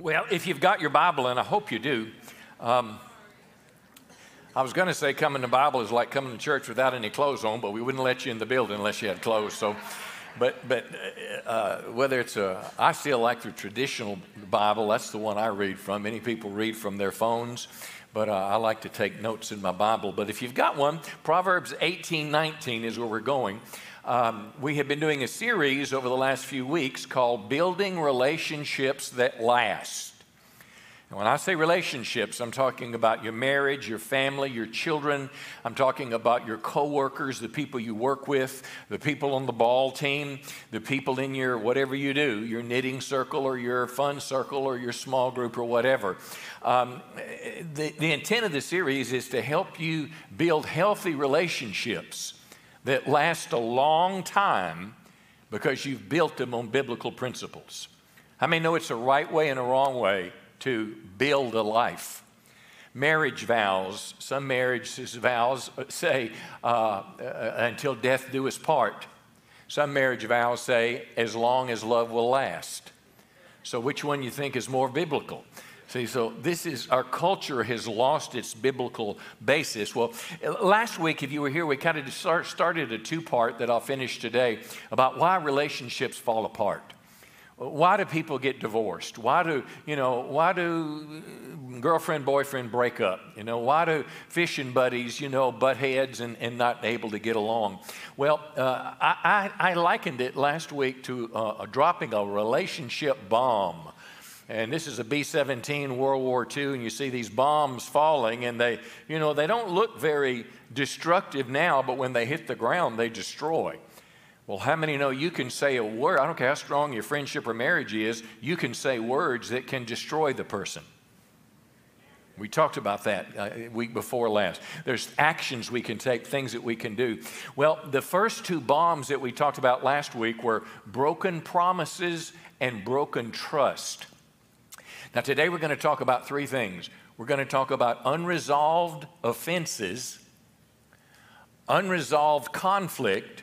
Well, if you've got your Bible, and I hope you do, um, I was going to say coming to Bible is like coming to church without any clothes on, but we wouldn't let you in the building unless you had clothes. So, but but uh, whether it's a, I still like the traditional Bible. That's the one I read from. Many people read from their phones, but uh, I like to take notes in my Bible. But if you've got one, Proverbs 18, 19 is where we're going. Um, we have been doing a series over the last few weeks called Building Relationships That Last. And when I say relationships, I'm talking about your marriage, your family, your children. I'm talking about your coworkers, the people you work with, the people on the ball team, the people in your whatever you do, your knitting circle or your fun circle or your small group or whatever. Um, the, the intent of the series is to help you build healthy relationships that last a long time because you've built them on biblical principles. I may know it's a right way and a wrong way to build a life. Marriage vows, some marriage vows say, uh, uh, until death do us part. Some marriage vows say, as long as love will last. So, which one you think is more biblical? See, so this is our culture has lost its biblical basis. Well, last week, if you were here, we kind of start, started a two part that I'll finish today about why relationships fall apart. Why do people get divorced? Why do, you know, why do girlfriend, boyfriend break up? You know, why do fishing buddies, you know, butt heads and, and not able to get along? Well, uh, I, I, I, likened it last week to uh, dropping a relationship bomb. And this is a B 17 World War II, and you see these bombs falling, and they, you know, they don't look very destructive now, but when they hit the ground, they destroy. Well, how many know you can say a word? I don't care how strong your friendship or marriage is, you can say words that can destroy the person. We talked about that uh, week before last. There's actions we can take, things that we can do. Well, the first two bombs that we talked about last week were broken promises and broken trust. Now, today we're going to talk about three things. We're going to talk about unresolved offenses, unresolved conflict,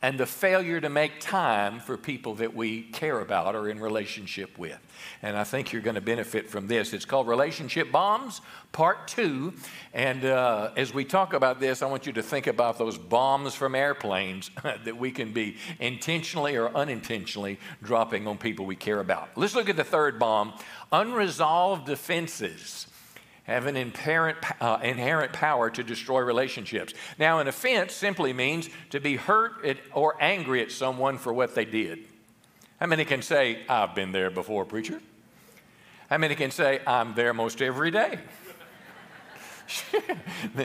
and the failure to make time for people that we care about or in relationship with. And I think you're going to benefit from this. It's called Relationship Bombs, Part Two. And uh, as we talk about this, I want you to think about those bombs from airplanes that we can be intentionally or unintentionally dropping on people we care about. Let's look at the third bomb unresolved offenses have an inherent, uh, inherent power to destroy relationships. Now, an offense simply means to be hurt at, or angry at someone for what they did. How many can say, I've been there before, preacher? How many can say, I'm there most every day?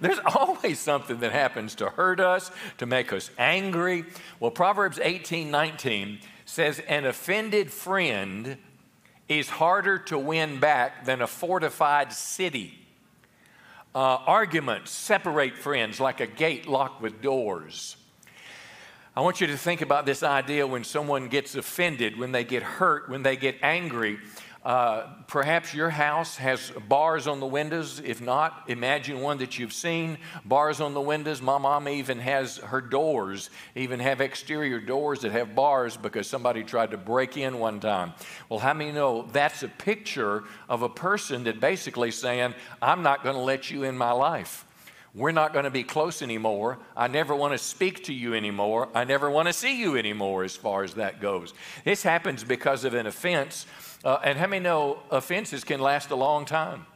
There's always something that happens to hurt us, to make us angry. Well, Proverbs 18 19 says, An offended friend is harder to win back than a fortified city. Uh, arguments separate friends like a gate locked with doors. I want you to think about this idea when someone gets offended, when they get hurt, when they get angry. Uh, perhaps your house has bars on the windows. If not, imagine one that you've seen. Bars on the windows. My mom even has her doors, even have exterior doors that have bars because somebody tried to break in one time. Well, how many know that's a picture of a person that basically saying, I'm not going to let you in my life. We're not going to be close anymore. I never want to speak to you anymore. I never want to see you anymore, as far as that goes. This happens because of an offense uh, and how many know offenses can last a long time?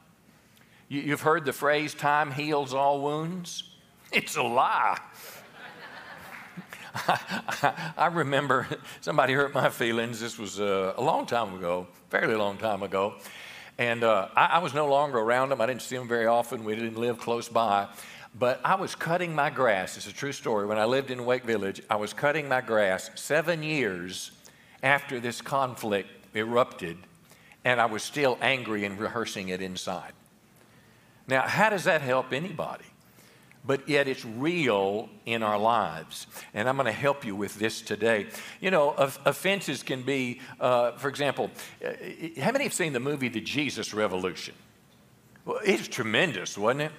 You, you've heard the phrase, time heals all wounds? It's a lie. I, remember somebody hurt my feelings. This was uh, a long time ago, fairly long time ago. And uh, I, I, was no longer around them. I didn't see them very often. We didn't live close by. But I was cutting my grass. It's a true story. When I lived in Wake Village, I was cutting my grass seven years after this conflict erupted, and I was still angry and rehearsing it inside. Now, how does that help anybody? But yet it's real in our lives. And I'm going to help you with this today. You know, offenses can be, uh, for example, uh, how many have seen the movie The Jesus Revolution? Well, it's tremendous, wasn't it?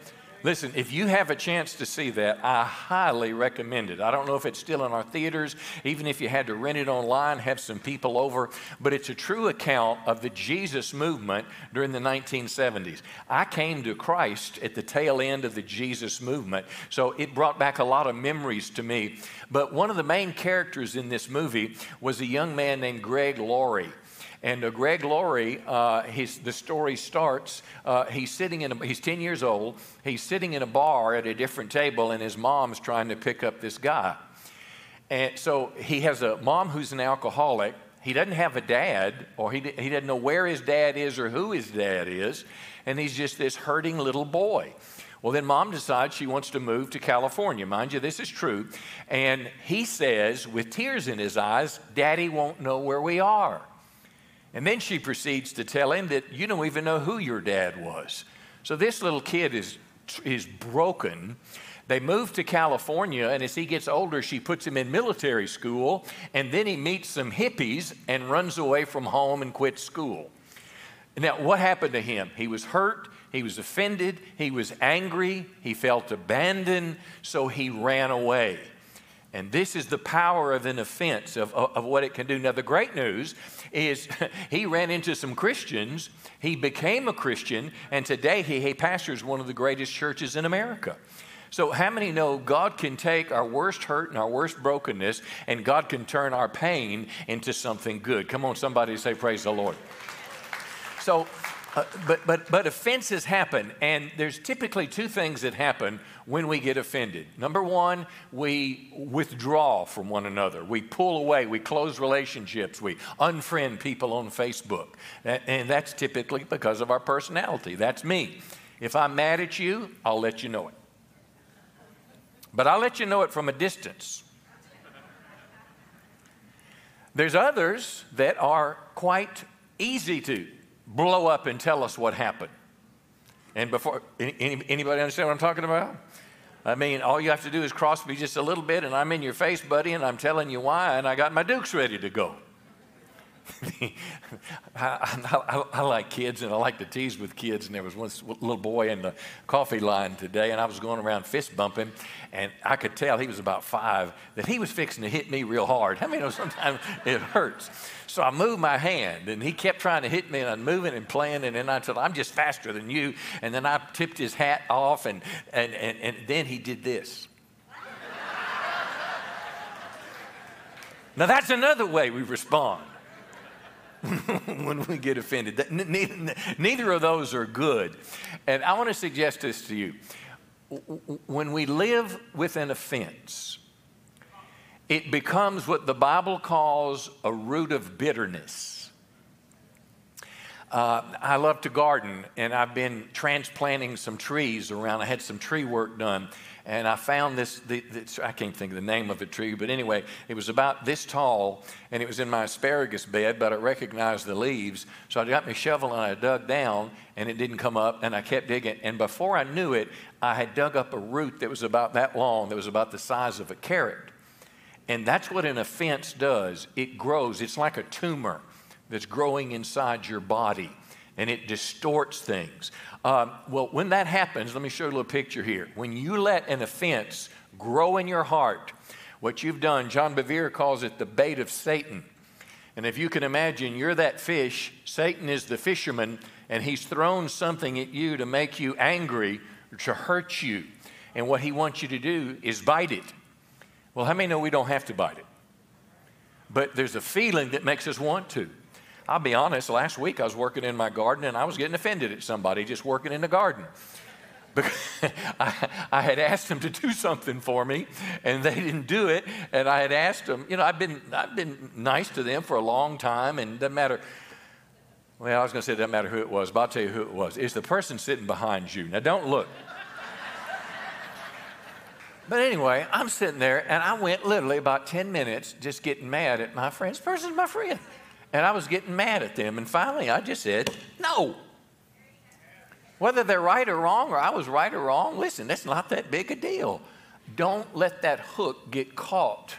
Listen, if you have a chance to see that, I highly recommend it. I don't know if it's still in our theaters, even if you had to rent it online, have some people over, but it's a true account of the Jesus movement during the 1970s. I came to Christ at the tail end of the Jesus movement, so it brought back a lot of memories to me. But one of the main characters in this movie was a young man named Greg Laurie. And uh, Greg Laurie, uh, the story starts, uh, he's sitting in, a, he's 10 years old, he's sitting in a bar at a different table, and his mom's trying to pick up this guy. And so he has a mom who's an alcoholic. He doesn't have a dad, or he, he doesn't know where his dad is or who his dad is, and he's just this hurting little boy. Well, then mom decides she wants to move to California. Mind you, this is true. And he says, with tears in his eyes, Daddy won't know where we are. And then she proceeds to tell him that you don't even know who your dad was. So this little kid is, is broken. They move to California, and as he gets older, she puts him in military school, and then he meets some hippies and runs away from home and quits school. Now, what happened to him? He was hurt, he was offended, he was angry, he felt abandoned, so he ran away. And this is the power of an offense, of, of, of, what it can do. Now, the great news is he ran into some Christians, he became a Christian, and today he, he pastors one of the greatest churches in America. So, how many know God can take our worst hurt and our worst brokenness, and God can turn our pain into something good? Come on, somebody say, Praise the Lord. So, uh, but, but, but offenses happen, and there's typically two things that happen when we get offended. Number one, we withdraw from one another. We pull away. We close relationships. We unfriend people on Facebook. And that's typically because of our personality. That's me. If I'm mad at you, I'll let you know it. But I'll let you know it from a distance. There's others that are quite easy to blow up and tell us what happened. And before, any, anybody understand what I'm talking about? I mean, all you have to do is cross me just a little bit, and I'm in your face, buddy, and I'm telling you why, and I got my dukes ready to go. I, I, I, like kids and I like to tease with kids. And there was one little boy in the coffee line today, and I was going around fist bumping, and I could tell he was about five that he was fixing to hit me real hard. I many know sometimes it hurts? So I moved my hand, and he kept trying to hit me, and I'm moving and playing, and then I said, I'm just faster than you. And then I tipped his hat off, and, and, and, and then he did this. now, that's another way we respond. when we get offended. Neither of those are good. And I want to suggest this to you. When we live with an offense, it becomes what the Bible calls a root of bitterness. Uh, I love to garden, and I've been transplanting some trees around. I had some tree work done, and I found this, this, I can't think of the name of the tree, but anyway, it was about this tall, and it was in my asparagus bed, but I recognized the leaves. So I got my shovel and I dug down, and it didn't come up, and I kept digging. And before I knew it, I had dug up a root that was about that long, that was about the size of a carrot. And that's what an offense does it grows, it's like a tumor that's growing inside your body and it distorts things. Um, well, when that happens, let me show you a little picture here. When you let an offense grow in your heart, what you've done, John Bevere calls it the bait of Satan. And if you can imagine, you're that fish, Satan is the fisherman, and he's thrown something at you to make you angry, to hurt you. And what he wants you to do is bite it. Well, how many know we don't have to bite it? But there's a feeling that makes us want to. I'll be honest, last week I was working in my garden and I was getting offended at somebody just working in the garden. Because I, I, had asked them to do something for me and they didn't do it. And I had asked them, you know, I've been, I've been nice to them for a long time and it doesn't matter. Well, I was going to say it doesn't matter who it was, but I'll tell you who it was. It's the person sitting behind you. Now, don't look. But anyway, I'm sitting there and I went literally about 10 minutes just getting mad at my friend. This person's my friend. And I was getting mad at them. And finally, I just said, no. Whether they're right or wrong, or I was right or wrong, listen, that's not that big a deal. Don't let that hook get caught,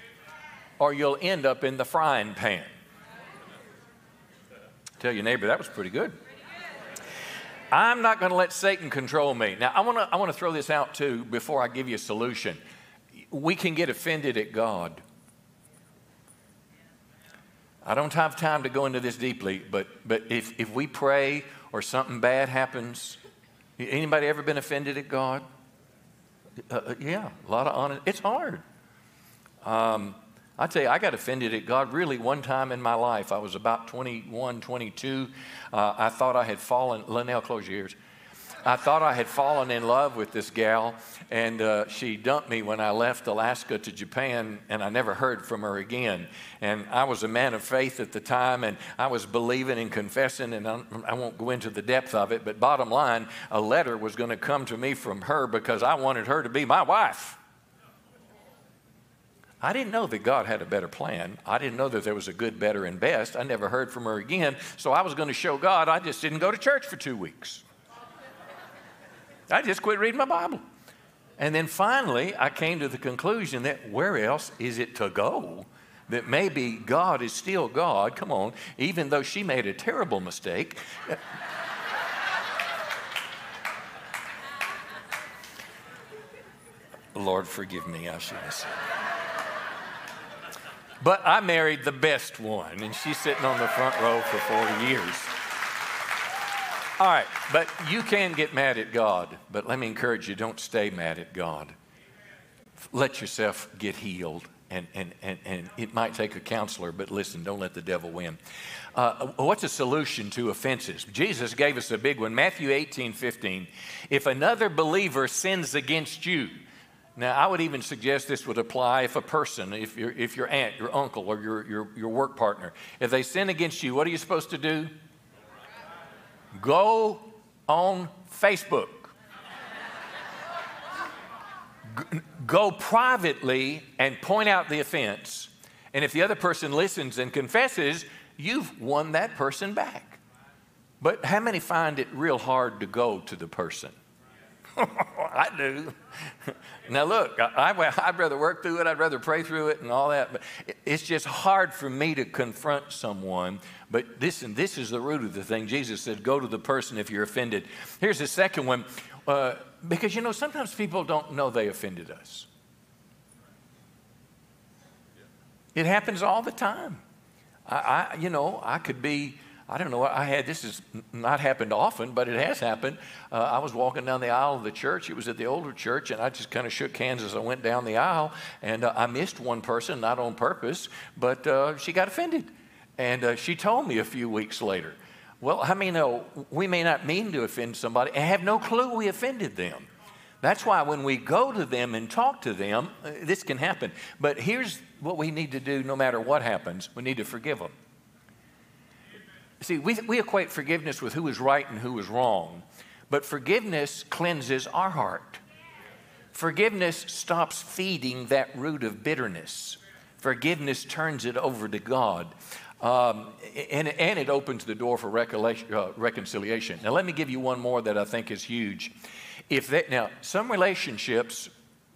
or you'll end up in the frying pan. Tell your neighbor, that was pretty good. I'm not going to let Satan control me. Now, I want to I want to throw this out too before I give you a solution. We can get offended at God. I don't have time to go into this deeply, but, but if, if we pray or something bad happens, anybody ever been offended at God? Uh, uh, yeah, a lot of honest. It's hard. Um, I tell you, I got offended at God really one time in my life. I was about 21, 22. Uh, I thought I had fallen. Linnell, close your ears. I thought I had fallen in love with this gal, and uh, she dumped me when I left Alaska to Japan, and I never heard from her again. And I was a man of faith at the time, and I was believing and confessing, and I won't go into the depth of it, but bottom line, a letter was going to come to me from her because I wanted her to be my wife. I didn't know that God had a better plan. I didn't know that there was a good, better, and best. I never heard from her again. So I was going to show God I just didn't go to church for two weeks. I just quit reading my Bible. And then finally, I came to the conclusion that where else is it to go? That maybe God is still God. Come on, even though she made a terrible mistake. Lord, forgive me, I should have said. But I married the best one, and she's sitting on the front row for 40 years. All right, but you can get mad at God, but let me encourage you don't stay mad at God. Let yourself get healed. And, and, and, and it might take a counselor, but listen, don't let the devil win. Uh, what's a solution to offenses? Jesus gave us a big one Matthew 18 15. If another believer sins against you, now, I would even suggest this would apply if a person, if, your if your aunt, your uncle, or your, your, your work partner, if they sin against you, what are you supposed to do? Go on Facebook. Go privately and point out the offense. And if the other person listens and confesses, you've won that person back. But how many find it real hard to go to the person? I do. now, look, I, would rather work through it, I'd rather pray through it and all that, but it's just hard for me to confront someone. But listen, this is the root of the thing. Jesus said, Go to the person if you're offended. Here's the second one uh, because, you know, sometimes people don't know they offended us. It happens all the time. I, I you know, I could be I don't know I had. This has not happened often, but it has happened. Uh, I was walking down the aisle of the church. It was at the older church, and I just kind of shook hands as I went down the aisle. And uh, I missed one person, not on purpose, but uh, she got offended. And uh, she told me a few weeks later. Well, I mean, know we may not mean to offend somebody and have no clue we offended them. That's why when we go to them and talk to them, uh, this can happen. But here's what we need to do no matter what happens we need to forgive them. See, we, we equate forgiveness with who is right and who is wrong, but forgiveness cleanses our heart. Forgiveness stops feeding that root of bitterness. Forgiveness turns it over to God. Um, and, and, it opens the door for uh, reconciliation. Now, let me give you one more that I think is huge. If that, now, some relationships,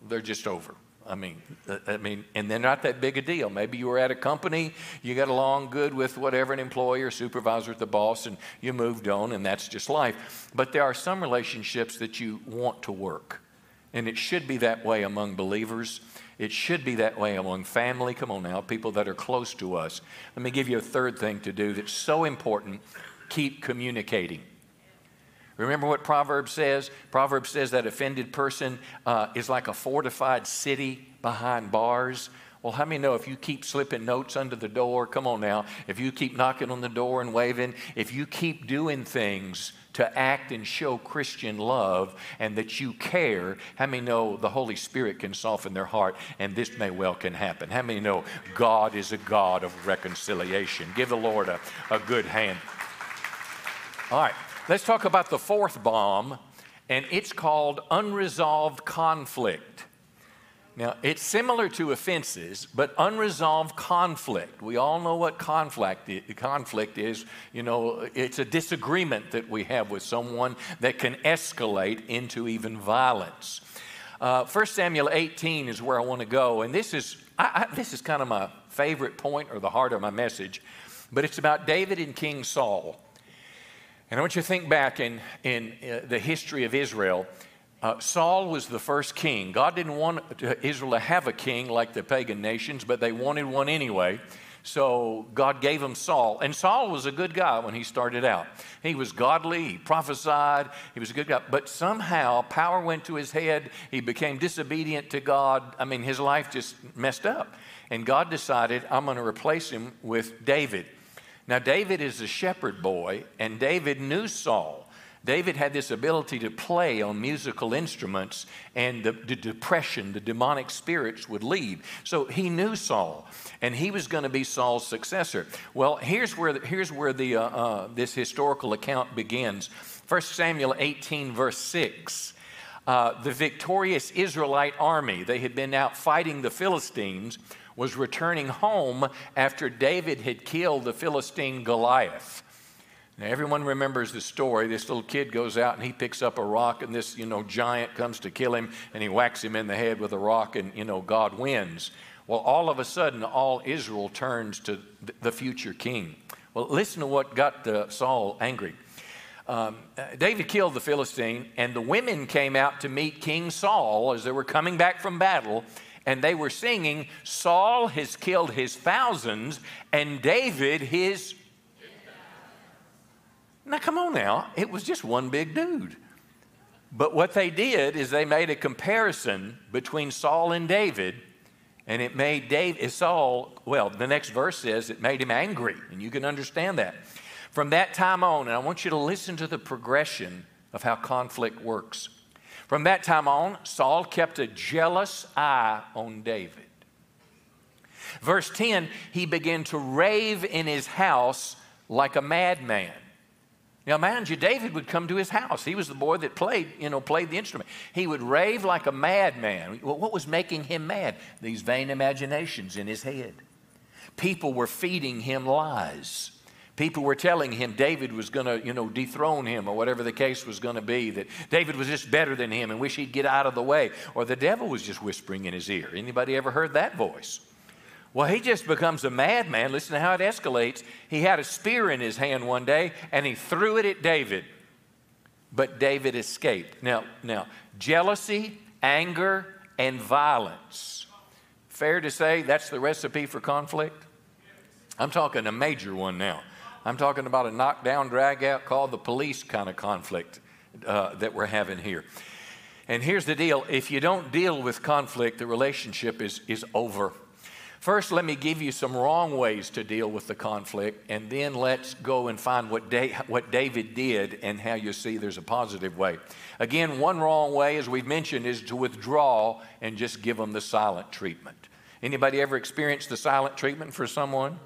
they're just over. I mean, uh, I mean, and they're not that big a deal. Maybe you were at a company, you got along good with whatever an employer, supervisor, the boss, and you moved on, and that's just life. But there are some relationships that you want to work, and it should be that way among believers. It should be that way among family. Come on now, people that are close to us. Let me give you a third thing to do that's so important keep communicating. Remember what Proverbs says? Proverbs says that offended person uh, is like a fortified city behind bars. Well, how many know if you keep slipping notes under the door, come on now, if you keep knocking on the door and waving, if you keep doing things to act and show Christian love and that you care, how many know the Holy Spirit can soften their heart and this may well can happen? How many know God is a God of reconciliation? Give the Lord a, a good hand. All right. Let's talk about the fourth bomb, and it's called unresolved conflict. Now, it's similar to offenses, but unresolved conflict. We all know what conflict, conflict is. You know, it's a disagreement that we have with someone that can escalate into even violence. Uh, 1 Samuel 18 is where I want to go, and this is, I, I, this is kind of my favorite point or the heart of my message, but it's about David and King Saul. And I want you to think back in, in uh, the history of Israel. Uh, Saul was the first king. God didn't want Israel to have a king like the pagan nations, but they wanted one anyway. So God gave him Saul. And Saul was a good guy when he started out. He was godly, he prophesied, he was a good guy. But somehow power went to his head. He became disobedient to God. I mean, his life just messed up. And God decided, I'm going to replace him with David. Now, David is a shepherd boy, and David knew Saul. David had this ability to play on musical instruments, and the, the, depression, the demonic spirits would leave. So he knew Saul, and he was going to be Saul's successor. Well, here's where, the, here's where the, uh, uh, this historical account begins 1 Samuel 18, verse 6. Uh, the victorious Israelite army, they had been out fighting the Philistines, was returning home after David had killed the Philistine Goliath. Now, everyone remembers the story. This little kid goes out and he picks up a rock, and this, you know, giant comes to kill him, and he whacks him in the head with a rock, and, you know, God wins. Well, all of a sudden, all Israel turns to the future king. Well, listen to what got uh, Saul angry. Um, uh, David killed the Philistine, and the women came out to meet King Saul as they were coming back from battle, and they were singing, Saul has killed his thousands, and David his now, come on now. It was just one big dude. But what they did is they made a comparison between Saul and David, and it made David, Saul, well, the next verse says it made him angry, and you can understand that. From that time on, and I want you to listen to the progression of how conflict works. From that time on, Saul kept a jealous eye on David. Verse 10, he began to rave in his house like a madman. Now, mind you, David would come to his house. He was the boy that played, you know, played the instrument. He would rave like a madman. What was making him mad? These vain imaginations in his head. People were feeding him lies. People were telling him David was going to, you know, dethrone him or whatever the case was going to be, that David was just better than him and wish he'd get out of the way. Or the devil was just whispering in his ear. Anybody ever heard that voice? Well, he just becomes a madman. Listen to how it escalates. He had a spear in his hand one day and he threw it at David. But David escaped. Now, now, jealousy, anger, and violence. Fair to say that's the recipe for conflict? I'm talking a major one now. I'm talking about a knockdown, drag out, call the police kind of conflict uh, that we're having here. And here's the deal if you don't deal with conflict, the relationship is, is over. First, let me give you some wrong ways to deal with the conflict, and then let's go and find what, da- what David did and how you see there's a positive way. Again, one wrong way, as we've mentioned, is to withdraw and just give them the silent treatment. Anybody ever experienced the silent treatment for someone?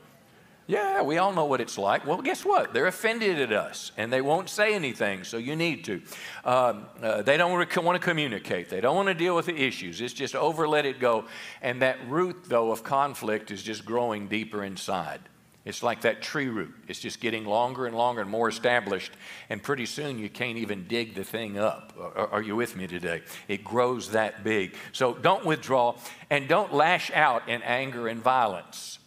Yeah, we all know what it's like. Well, guess what? They're offended at us and they won't say anything, so you need to. Um, uh, they don't rec- want to communicate, they don't want to deal with the issues. It's just over, let it go. And that root, though, of conflict is just growing deeper inside. It's like that tree root. It's just getting longer and longer and more established. And pretty soon you can't even dig the thing up. Are, are you with me today? It grows that big. So don't withdraw and don't lash out in anger and violence.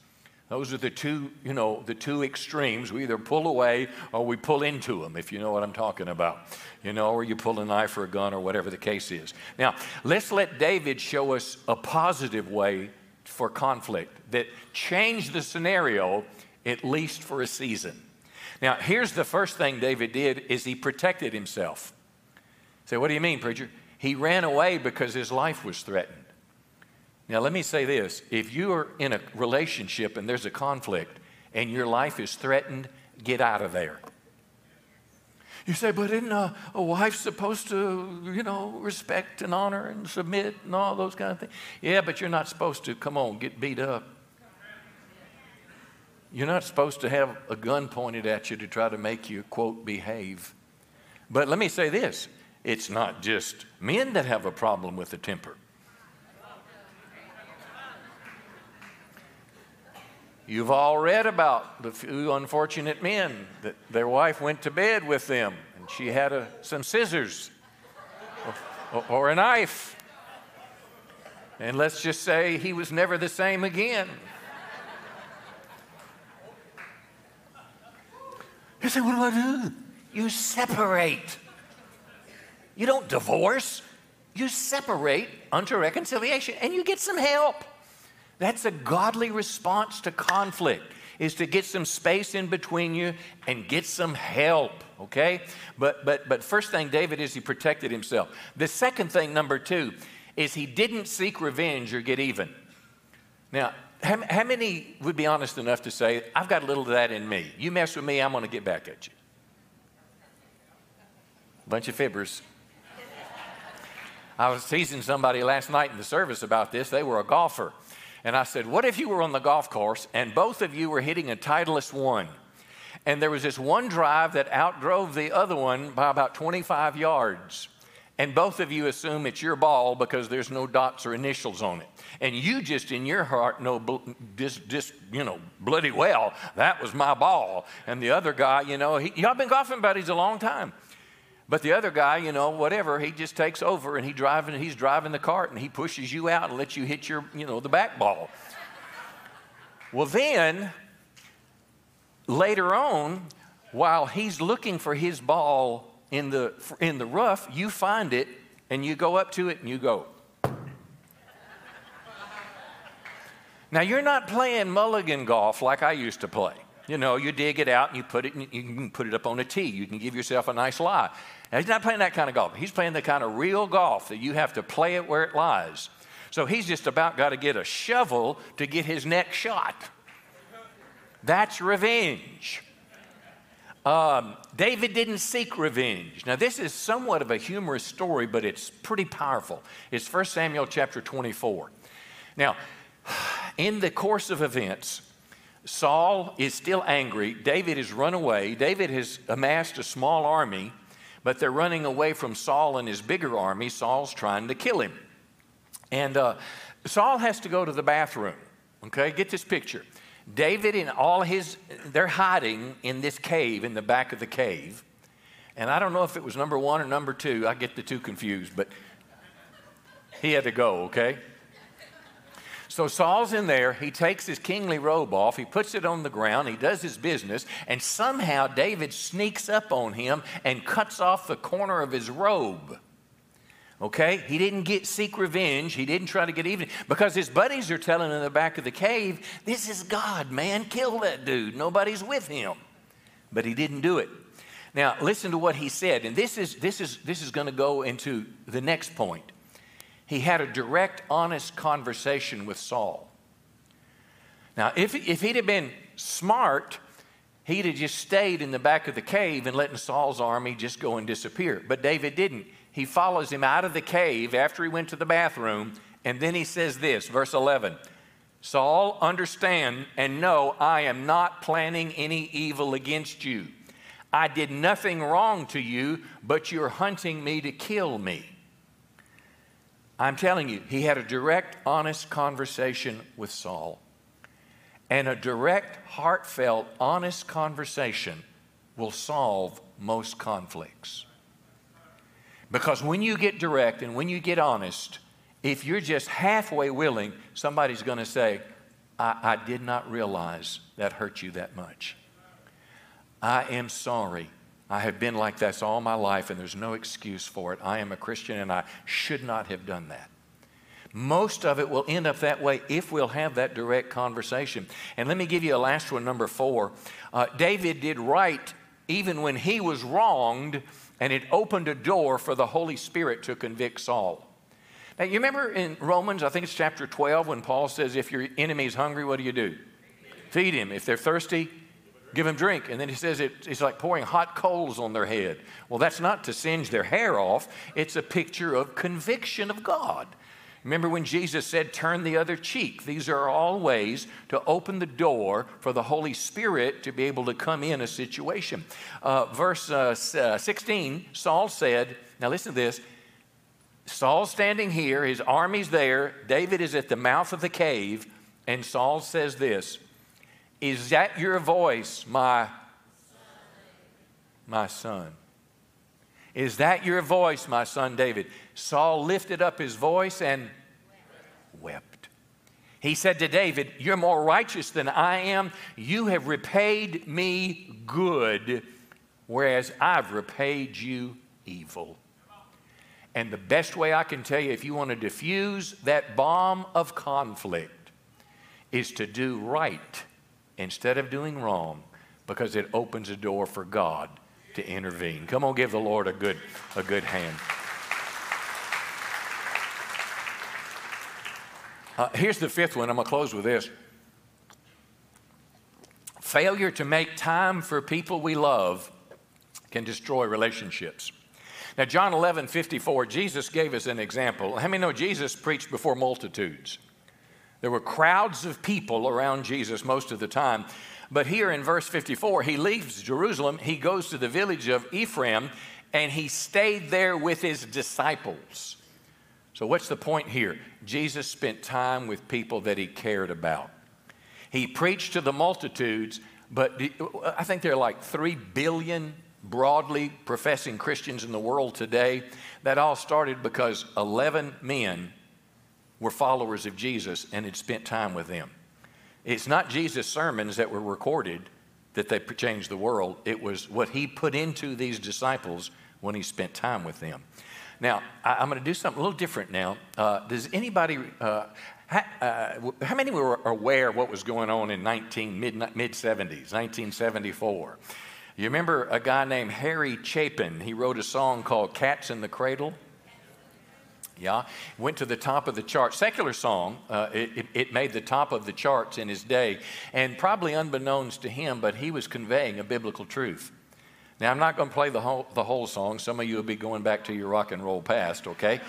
Those are the two, you know, the two extremes. We either pull away or we pull into them, if you know what I'm talking about. You know, or you pull a knife or a gun or whatever the case is. Now, let's let David show us a positive way for conflict that changed the scenario at least for a season. Now, here's the first thing David did is he protected himself. Say, what do you mean, preacher? He ran away because his life was threatened. Now, let me say this if you are in a relationship and there's a conflict and your life is threatened, get out of there. You say, but isn't a, a wife supposed to, you know, respect and honor and submit and all those kind of things? Yeah, but you're not supposed to, come on, get beat up. You're not supposed to have a gun pointed at you to try to make you, quote, behave. But let me say this it's not just men that have a problem with the temper. You've all read about the few unfortunate men that their wife went to bed with them and she had a, some scissors or, or a knife. And let's just say he was never the same again. You say, What do I do? You separate. You don't divorce, you separate unto reconciliation and you get some help. That's a godly response to conflict is to get some space in between you and get some help, okay? But but but first thing David is he protected himself. The second thing number 2 is he didn't seek revenge or get even. Now, how, how many would be honest enough to say, I've got a little of that in me? You mess with me, I'm going to get back at you. Bunch of fibbers. I was teasing somebody last night in the service about this. They were a golfer. And I said, What if you were on the golf course and both of you were hitting a Titleist one? And there was this one drive that outdrove the other one by about 25 yards. And both of you assume it's your ball because there's no dots or initials on it. And you just in your heart know just, you know, bloody well, that was my ball. And the other guy, you know, he, y'all been golfing buddies a long time. But the other guy, you know, whatever, he just takes over and he driving, he's driving the cart and he pushes you out and lets you hit your, you know, the back ball. well, then, later on, while he's looking for his ball in the, in the rough, you find it and you go up to it and you go. now, you're not playing mulligan golf like I used to play. You know, you dig it out and you put it, you can put it up on a tee. You can give yourself a nice lie. Now, he's not playing that kind of golf. He's playing the kind of real golf that you have to play it where it lies. So he's just about got to get a shovel to get his next shot. That's revenge. Um, David didn't seek revenge. Now, this is somewhat of a humorous story, but it's pretty powerful. It's 1 Samuel chapter 24. Now, in the course of events, Saul is still angry. David has run away. David has amassed a small army but they're running away from Saul and his bigger army. Saul's trying to kill him. And uh, Saul has to go to the bathroom. Okay, get this picture. David and all his, they're hiding in this cave, in the back of the cave. And I don't know if it was number one or number two. I get the two confused, but he had to go, okay? So Saul's in there. He takes his kingly robe off. He puts it on the ground. He does his business. And somehow David sneaks up on him and cuts off the corner of his robe. Okay? He didn't get seek revenge. He didn't try to get even because his buddies are telling in the back of the cave, This is God, man. Kill that dude. Nobody's with him. But he didn't do it. Now, listen to what he said. And this is, this is, this is going to go into the next point he had a direct, honest conversation with Saul. Now, if, if he'd have been smart, he'd have just stayed in the back of the cave and letting Saul's army just go and disappear. But David didn't. He follows him out of the cave after he went to the bathroom, and then he says this, verse 11 Saul, understand and know I am not planning any evil against you. I did nothing wrong to you, but you're hunting me to kill me. I'm telling you, he had a direct, honest conversation with Saul. And a direct, heartfelt, honest conversation will solve most conflicts. Because when you get direct and when you get honest, if you're just halfway willing, somebody's going to say, I, I, did not realize that hurt you that much. I am sorry. I have been like this all my life, and there's no excuse for it. I am a Christian, and I should not have done that. Most of it will end up that way if we'll have that direct conversation. And let me give you a last one, number four. Uh, David did right even when he was wronged, and it opened a door for the Holy Spirit to convict Saul. Now, you remember in Romans, I think it's chapter 12, when Paul says, If your enemy is hungry, what do you do? Feed him. If they're thirsty, give them drink. And then he says it, it's like pouring hot coals on their head. Well, that's not to singe their hair off, it's a picture of conviction of God. Remember when Jesus said, Turn the other cheek? These are all ways to open the door for the Holy Spirit to be able to come in a situation. Uh, verse uh, uh 16, Saul said, Now listen to this. Saul's standing here, his army's there, David is at the mouth of the cave, and Saul says this is that your voice, my, my son? Is that your voice, my son David? Saul lifted up his voice and wept. He said to David, You're more righteous than I am. You have repaid me good whereas I've repaid you evil. And the best way I can tell you, if you want to diffuse that bomb of conflict, is to do right instead of doing wrong because it opens a door for God to intervene. Come on, give the Lord a good, a good hand. Uh, here's the fifth one. I'm going to close with this. Failure to make time for people we love can destroy relationships. Now, John 11, 54, Jesus gave us an example. How many know Jesus preached before multitudes? There were crowds of people around Jesus most of the time. But here in verse 54, he leaves Jerusalem, he goes to the village of Ephraim, and he stayed there with his disciples. So, what's the point here? Jesus spent time with people that he cared about. He preached to the multitudes, but I think there are like 3 billion broadly professing Christians in the world today. That all started because 11 men were followers of Jesus and had spent time with them. It's not Jesus' sermons that were recorded that they changed the world, it was what he put into these disciples when he spent time with them. Now, I, am going to do something a little different now. Uh, does anybody, uh, uh, how many were aware of what was going on in 19, mid, mid 70s, 1974? You remember a guy named Harry Chapin? He wrote a song called Cat's in the Cradle. Yeah, went to the top of the chart. Secular song, uh, it, it, made the top of the charts in his day, and probably unbeknownst to him, but he was conveying a biblical truth. Now, I'm not going to play the whole, the whole song. Some of you will be going back to your rock and roll past, okay?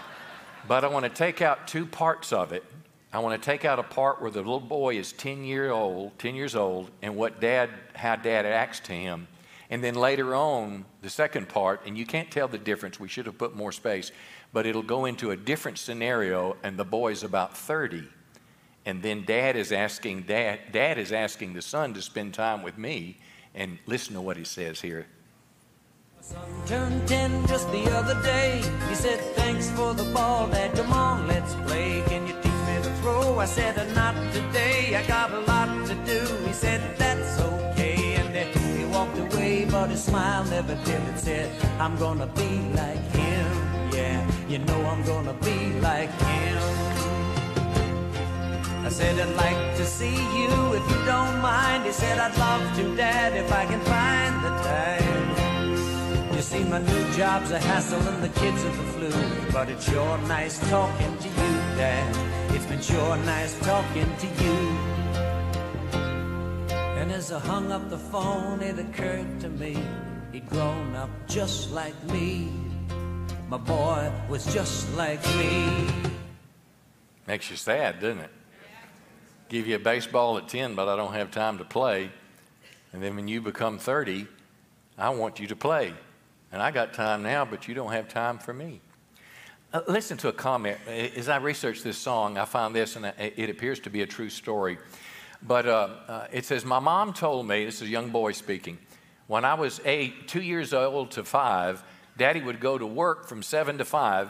but I want to take out two parts of it. I want to take out a part where the little boy is 10 year old, 10 years old, and what dad, how dad acts to him. And then later on, the second part, and you can't tell the difference. We should have put more space but it'll go into a different scenario, and the boy's about 30. And then dad is asking dad, dad is asking the son to spend time with me. And listen to what he says here. My son turned 10 just the other day. He said, Thanks for the ball, Dad. Come on, let's play. Can you teach me to throw? I said, uh, Not today. I got a lot to do. He said, That's okay. And then he walked away, but his smile never dimmed. Said, I'm gonna be like him you know I'm gonna be like him. I said, I'd like to see you if you don't mind. He said, I'd love to, Dad, if I can find the time. You see, my new job's a hassle and the kids are the flu. But it's sure nice talking to you, Dad. It's been sure nice talking to you. And as I hung up the phone, it occurred to me he'd grown up just like me. My boy was just like me. Makes you sad, doesn't it? Give you a baseball at 10, but I don't have time to play. And then when you become 30, I want you to play. And I got time now, but you don't have time for me. Uh, listen to a comment. As I researched this song, I found this, and it appears to be a true story. But uh, uh, it says, My mom told me, this is a young boy speaking, when I was eight, two years old to five, Daddy would go to work from 7 to 5.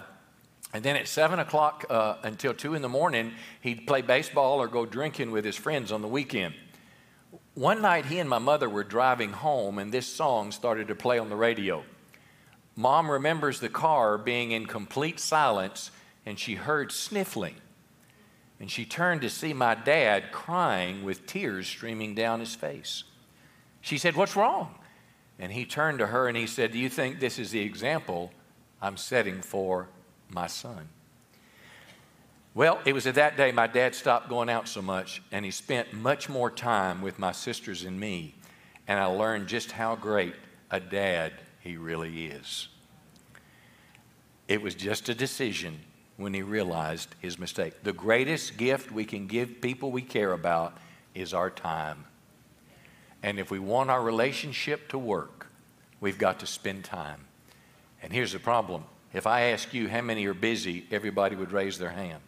And then at 7 o'clock uh, until 2 in the morning, he'd play baseball or go drinking with his friends on the weekend. One night, he and my mother were driving home, and this song started to play on the radio. Mom remembers the car being in complete silence, and she heard sniffling. And she turned to see my dad crying with tears streaming down his face. She said, What's wrong? And he turned to her and he said, Do you think this is the example I'm setting for my son? Well, it was at that day my dad stopped going out so much and he spent much more time with my sisters and me. And I learned just how great a dad he really is. It was just a decision when he realized his mistake. The greatest gift we can give people we care about is our time. And if we want our relationship to work, we've got to spend time. And here's the problem if I ask you how many are busy, everybody would raise their hand.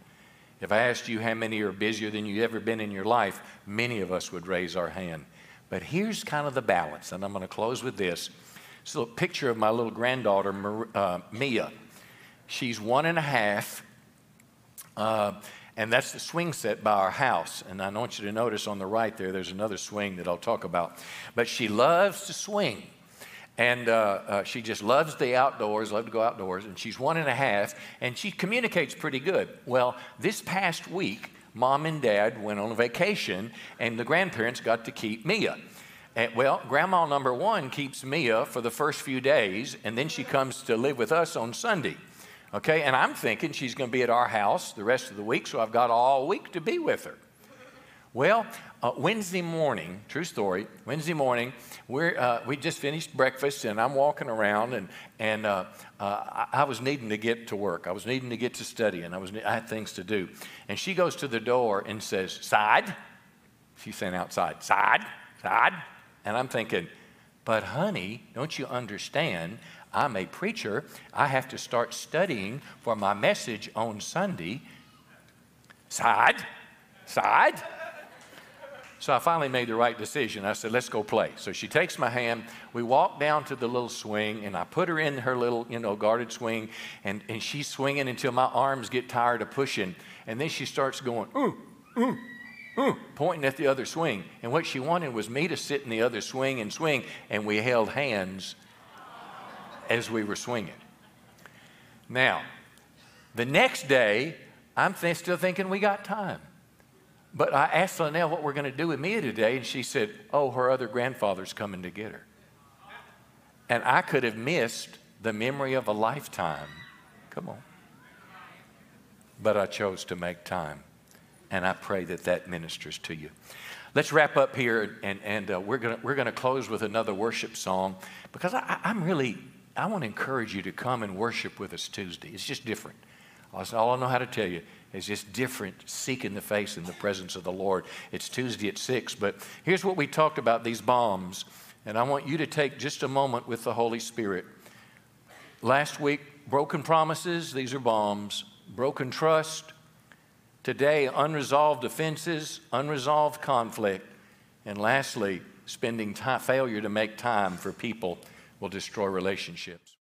If I asked you how many are busier than you've ever been in your life, many of us would raise our hand. But here's kind of the balance, and I'm going to close with this. It's a picture of my little granddaughter, uh, Mia. She's one and a half. Uh, and that's the swing set by our house. And I want you to notice on the right there, there's another swing that I'll talk about. But she loves to swing. And uh, uh, she just loves the outdoors, love to go outdoors. And she's one and a half, and she communicates pretty good. Well, this past week, mom and dad went on a vacation, and the grandparents got to keep Mia. And, well, grandma number one keeps Mia for the first few days, and then she comes to live with us on Sunday. Okay, and I'm thinking she's going to be at our house the rest of the week, so I've got all week to be with her. Well, uh, Wednesday morning, true story, Wednesday morning, we're, uh, we just finished breakfast and I'm walking around and, and uh, uh I, I, was needing to get to work. I was needing to get to study and I, was, I had things to do. And she goes to the door and says, Side? She's saying outside, Side? Side? And I'm thinking, but honey, don't you understand? I'm a preacher. I have to start studying for my message on Sunday. Side? Side? So I finally made the right decision. I said, let's go play. So she takes my hand. We walk down to the little swing, and I put her in her little, you know, guarded swing, and, and she's swinging until my arms get tired of pushing. And then she starts going, ooh, ooh, ooh, pointing at the other swing. And what she wanted was me to sit in the other swing and swing, and we held hands as we were swinging. Now, the next day, I'm th- still thinking we got time. But I asked Linnell what we're going to do with Mia today, and she said, Oh, her other grandfather's coming to get her. And I could have missed the memory of a lifetime. Come on. But I chose to make time. And I pray that that ministers to you. Let's wrap up here, and, and uh, we're going we're gonna close with another worship song because I, I'm really, I want to encourage you to come and worship with us Tuesday. It's just different. That's all I know how to tell you is just different, seeking the face in the presence of the Lord. It's Tuesday at 6, but here's what we talked about these bombs, and I want you to take just a moment with the Holy Spirit. Last week, broken promises, these are bombs, broken trust. Today, unresolved offenses, unresolved conflict. And lastly, spending time, failure to make time for people will destroy relationships.